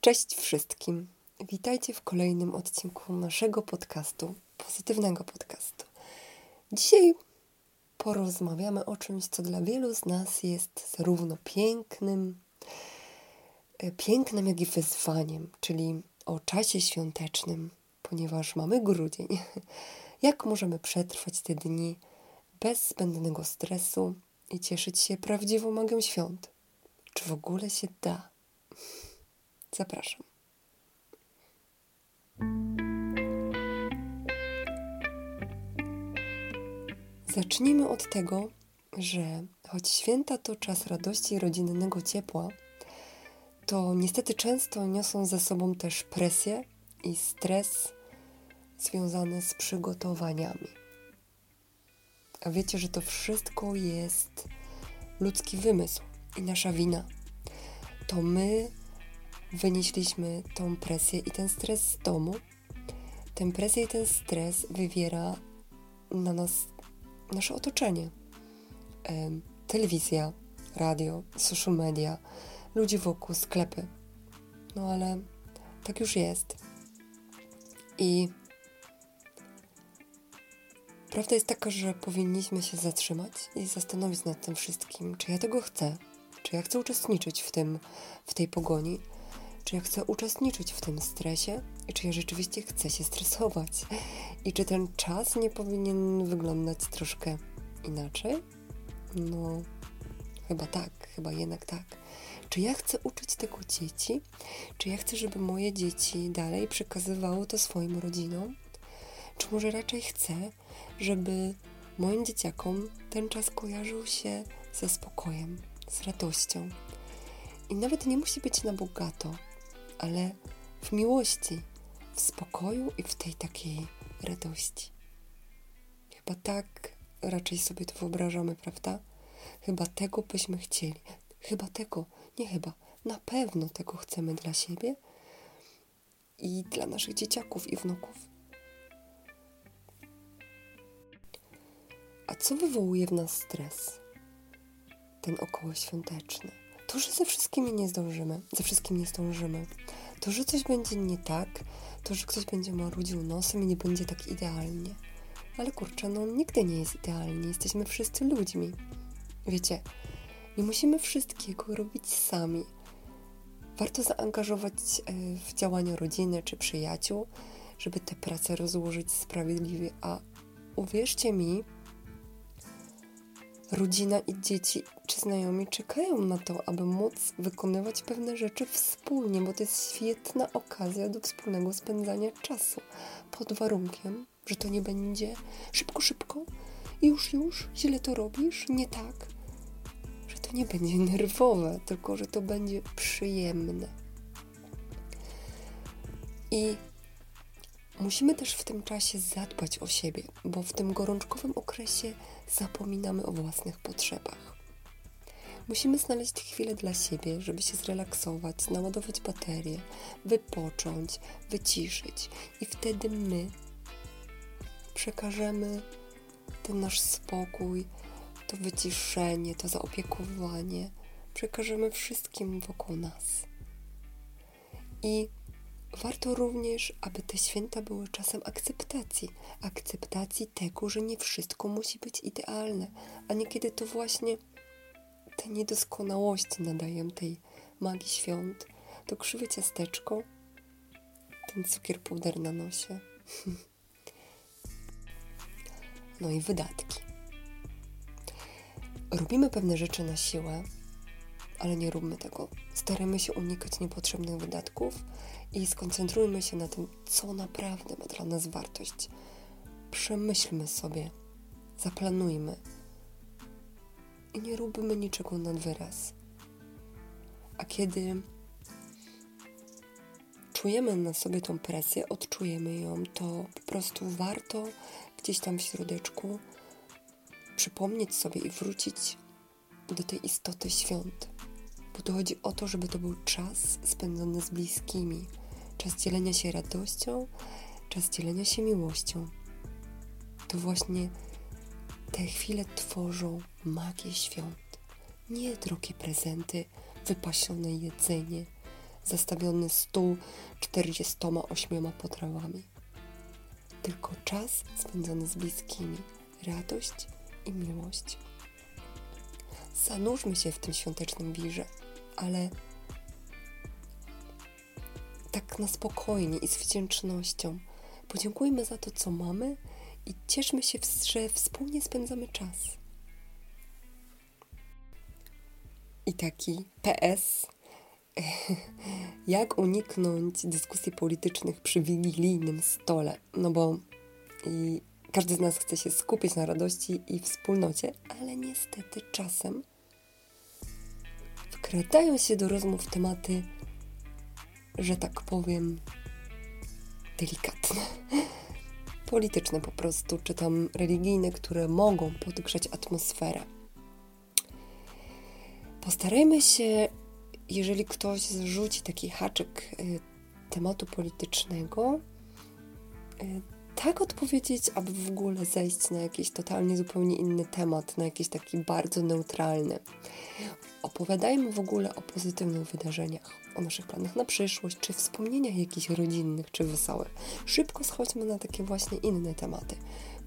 Cześć wszystkim. Witajcie w kolejnym odcinku naszego podcastu, pozytywnego podcastu. Dzisiaj porozmawiamy o czymś, co dla wielu z nas jest zarówno pięknym, e, pięknym, jak i wyzwaniem, czyli o czasie świątecznym, ponieważ mamy grudzień. Jak możemy przetrwać te dni bez zbędnego stresu i cieszyć się prawdziwą magią świąt? Czy w ogóle się da? Zapraszam. Zacznijmy od tego, że choć święta to czas radości i rodzinnego ciepła, to niestety często niosą ze sobą też presję i stres związane z przygotowaniami. A wiecie, że to wszystko jest ludzki wymysł i nasza wina. To my wynieśliśmy tą presję i ten stres z domu. Tę presję i ten stres wywiera na nas nasze otoczenie. Telewizja, radio, social media, ludzi wokół, sklepy. No ale tak już jest. I prawda jest taka, że powinniśmy się zatrzymać i zastanowić nad tym wszystkim, czy ja tego chcę, czy ja chcę uczestniczyć w tym, w tej pogoni, czy ja chcę uczestniczyć w tym stresie i czy ja rzeczywiście chcę się stresować i czy ten czas nie powinien wyglądać troszkę inaczej? No, chyba tak, chyba jednak tak. Czy ja chcę uczyć tego dzieci? Czy ja chcę, żeby moje dzieci dalej przekazywały to swoim rodzinom? Czy może raczej chcę, żeby moim dzieciakom ten czas kojarzył się ze spokojem, z radością? I nawet nie musi być na bogato, ale w miłości, w spokoju i w tej takiej radości. Chyba tak raczej sobie to wyobrażamy, prawda? Chyba tego byśmy chcieli. Chyba tego, nie chyba, na pewno tego chcemy dla siebie i dla naszych dzieciaków i wnuków. A co wywołuje w nas stres? Ten okołoświąteczny. To, że ze wszystkimi nie zdążymy, ze wszystkim nie zdążymy. To, że coś będzie nie tak, to, że ktoś będzie marudził nosem i nie będzie tak idealnie. Ale kurczę, no nigdy nie jest idealnie. Jesteśmy wszyscy ludźmi. Wiecie, nie musimy wszystkiego robić sami. Warto zaangażować e, w działania rodziny czy przyjaciół, żeby tę pracę rozłożyć sprawiedliwie. A uwierzcie mi, rodzina i dzieci czy znajomi czekają na to, aby móc wykonywać pewne rzeczy wspólnie, bo to jest świetna okazja do wspólnego spędzania czasu. Pod warunkiem, że to nie będzie szybko, szybko, już, już, źle to robisz, nie tak. Że to nie będzie nerwowe, tylko że to będzie przyjemne. I musimy też w tym czasie zadbać o siebie, bo w tym gorączkowym okresie zapominamy o własnych potrzebach. Musimy znaleźć chwilę dla siebie, żeby się zrelaksować, naładować baterię, wypocząć, wyciszyć, i wtedy my przekażemy ten nasz spokój, to wyciszenie, to zaopiekowanie, przekażemy wszystkim wokół nas. I warto również, aby te święta były czasem akceptacji, akceptacji tego, że nie wszystko musi być idealne, a niekiedy to właśnie te niedoskonałości nadają tej magii świąt, to krzywe ciasteczko, ten cukier puder na nosie. No i wydatki. Robimy pewne rzeczy na siłę, ale nie róbmy tego. Staramy się unikać niepotrzebnych wydatków i skoncentrujmy się na tym, co naprawdę ma dla nas wartość. Przemyślmy sobie, zaplanujmy i nie róbmy niczego nad wyraz. A kiedy czujemy na sobie tą presję, odczujemy ją, to po prostu warto gdzieś tam w środeczku przypomnieć sobie i wrócić do tej istoty świąt. Bo to chodzi o to, żeby to był czas spędzony z bliskimi, czas dzielenia się radością, czas dzielenia się miłością. To właśnie te chwile tworzą magię świąt. Nie drogie prezenty, wypasione jedzenie, zastawiony stół 48 potrawami. Tylko czas spędzony z bliskimi, radość i miłość. Zanurzmy się w tym świątecznym wirze, ale tak na spokojnie i z wdzięcznością. Podziękujmy za to, co mamy i cieszmy się, że wspólnie spędzamy czas. I taki PS. Jak uniknąć dyskusji politycznych przy wigilijnym stole? No bo i każdy z nas chce się skupić na radości i wspólnocie, ale niestety czasem wkradają się do rozmów tematy, że tak powiem, delikatne. Polityczne po prostu, czy tam religijne, które mogą podgrzać atmosferę. Postarajmy się, jeżeli ktoś zrzuci taki haczyk y, tematu politycznego, y, tak odpowiedzieć, aby w ogóle zejść na jakiś totalnie zupełnie inny temat, na jakiś taki bardzo neutralny. Opowiadajmy w ogóle o pozytywnych wydarzeniach, o naszych planach na przyszłość, czy wspomnieniach jakichś rodzinnych, czy wesołych. Szybko schodźmy na takie właśnie inne tematy.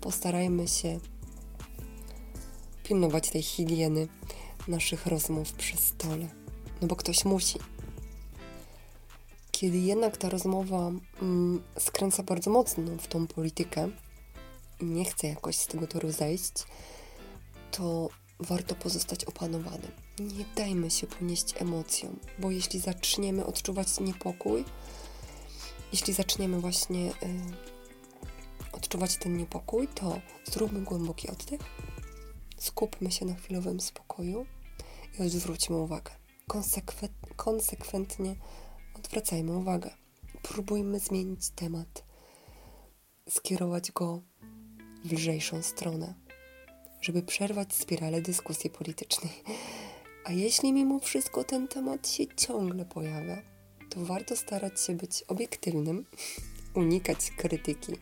Postarajmy się pilnować tej higieny naszych rozmów przy stole, no bo ktoś musi. Kiedy jednak ta rozmowa mm, skręca bardzo mocno w tą politykę i nie chce jakoś z tego toru zejść, to warto pozostać opanowanym. Nie dajmy się ponieść emocjom, bo jeśli zaczniemy odczuwać niepokój, jeśli zaczniemy właśnie y, odczuwać ten niepokój, to zróbmy głęboki oddech, skupmy się na chwilowym spokoju i odwróćmy uwagę. Konsekwent, konsekwentnie odwracajmy uwagę. Próbujmy zmienić temat, skierować go w lżejszą stronę, żeby przerwać spiralę dyskusji politycznej. A jeśli mimo wszystko ten temat się ciągle pojawia, to warto starać się być obiektywnym, unikać krytyki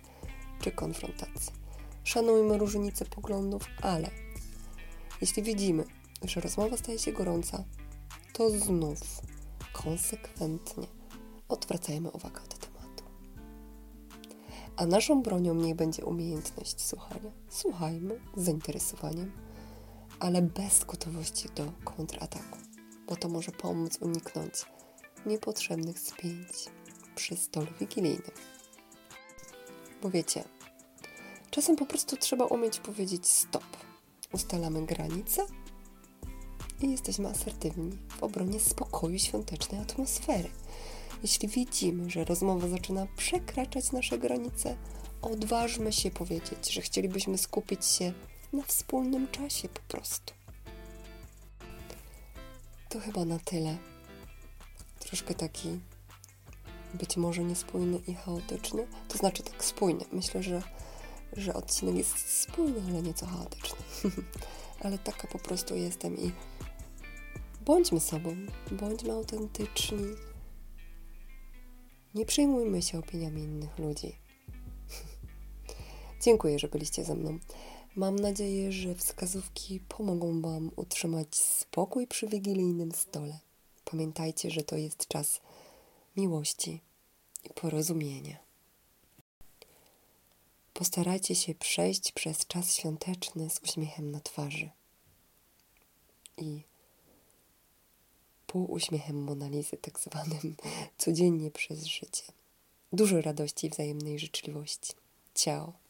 czy konfrontacji. Szanujmy różnice poglądów, ale jeśli widzimy, że rozmowa staje się gorąca, to znów konsekwentnie odwracajmy uwagę od tematu. A naszą bronią niech będzie umiejętność słuchania. Słuchajmy z zainteresowaniem, ale bez gotowości do kontrataku, bo to może pomóc uniknąć niepotrzebnych spięć przy stole wigilijnym. Bo wiecie, czasem po prostu trzeba umieć powiedzieć stop. Ustalamy granice i jesteśmy asertywni w obronie spokoju świątecznej atmosfery. Jeśli widzimy, że rozmowa zaczyna przekraczać nasze granice, odważmy się powiedzieć, że chcielibyśmy skupić się na wspólnym czasie po prostu. To chyba na tyle. Troszkę taki być może niespójny i chaotyczny. To znaczy tak spójny. Myślę, że, że odcinek jest spójny, ale nieco chaotyczny. ale taka po prostu jestem i bądźmy sobą, bądźmy autentyczni. Nie przejmujmy się opiniami innych ludzi. Dziękuję, że byliście ze mną. Mam nadzieję, że wskazówki pomogą Wam utrzymać spokój przy wigilijnym stole. Pamiętajcie, że to jest czas miłości i porozumienia. Postarajcie się przejść przez czas świąteczny z uśmiechem na twarzy i półuśmiechem Monalizy, tak zwanym codziennie przez życie. Dużo radości i wzajemnej życzliwości. Ciao.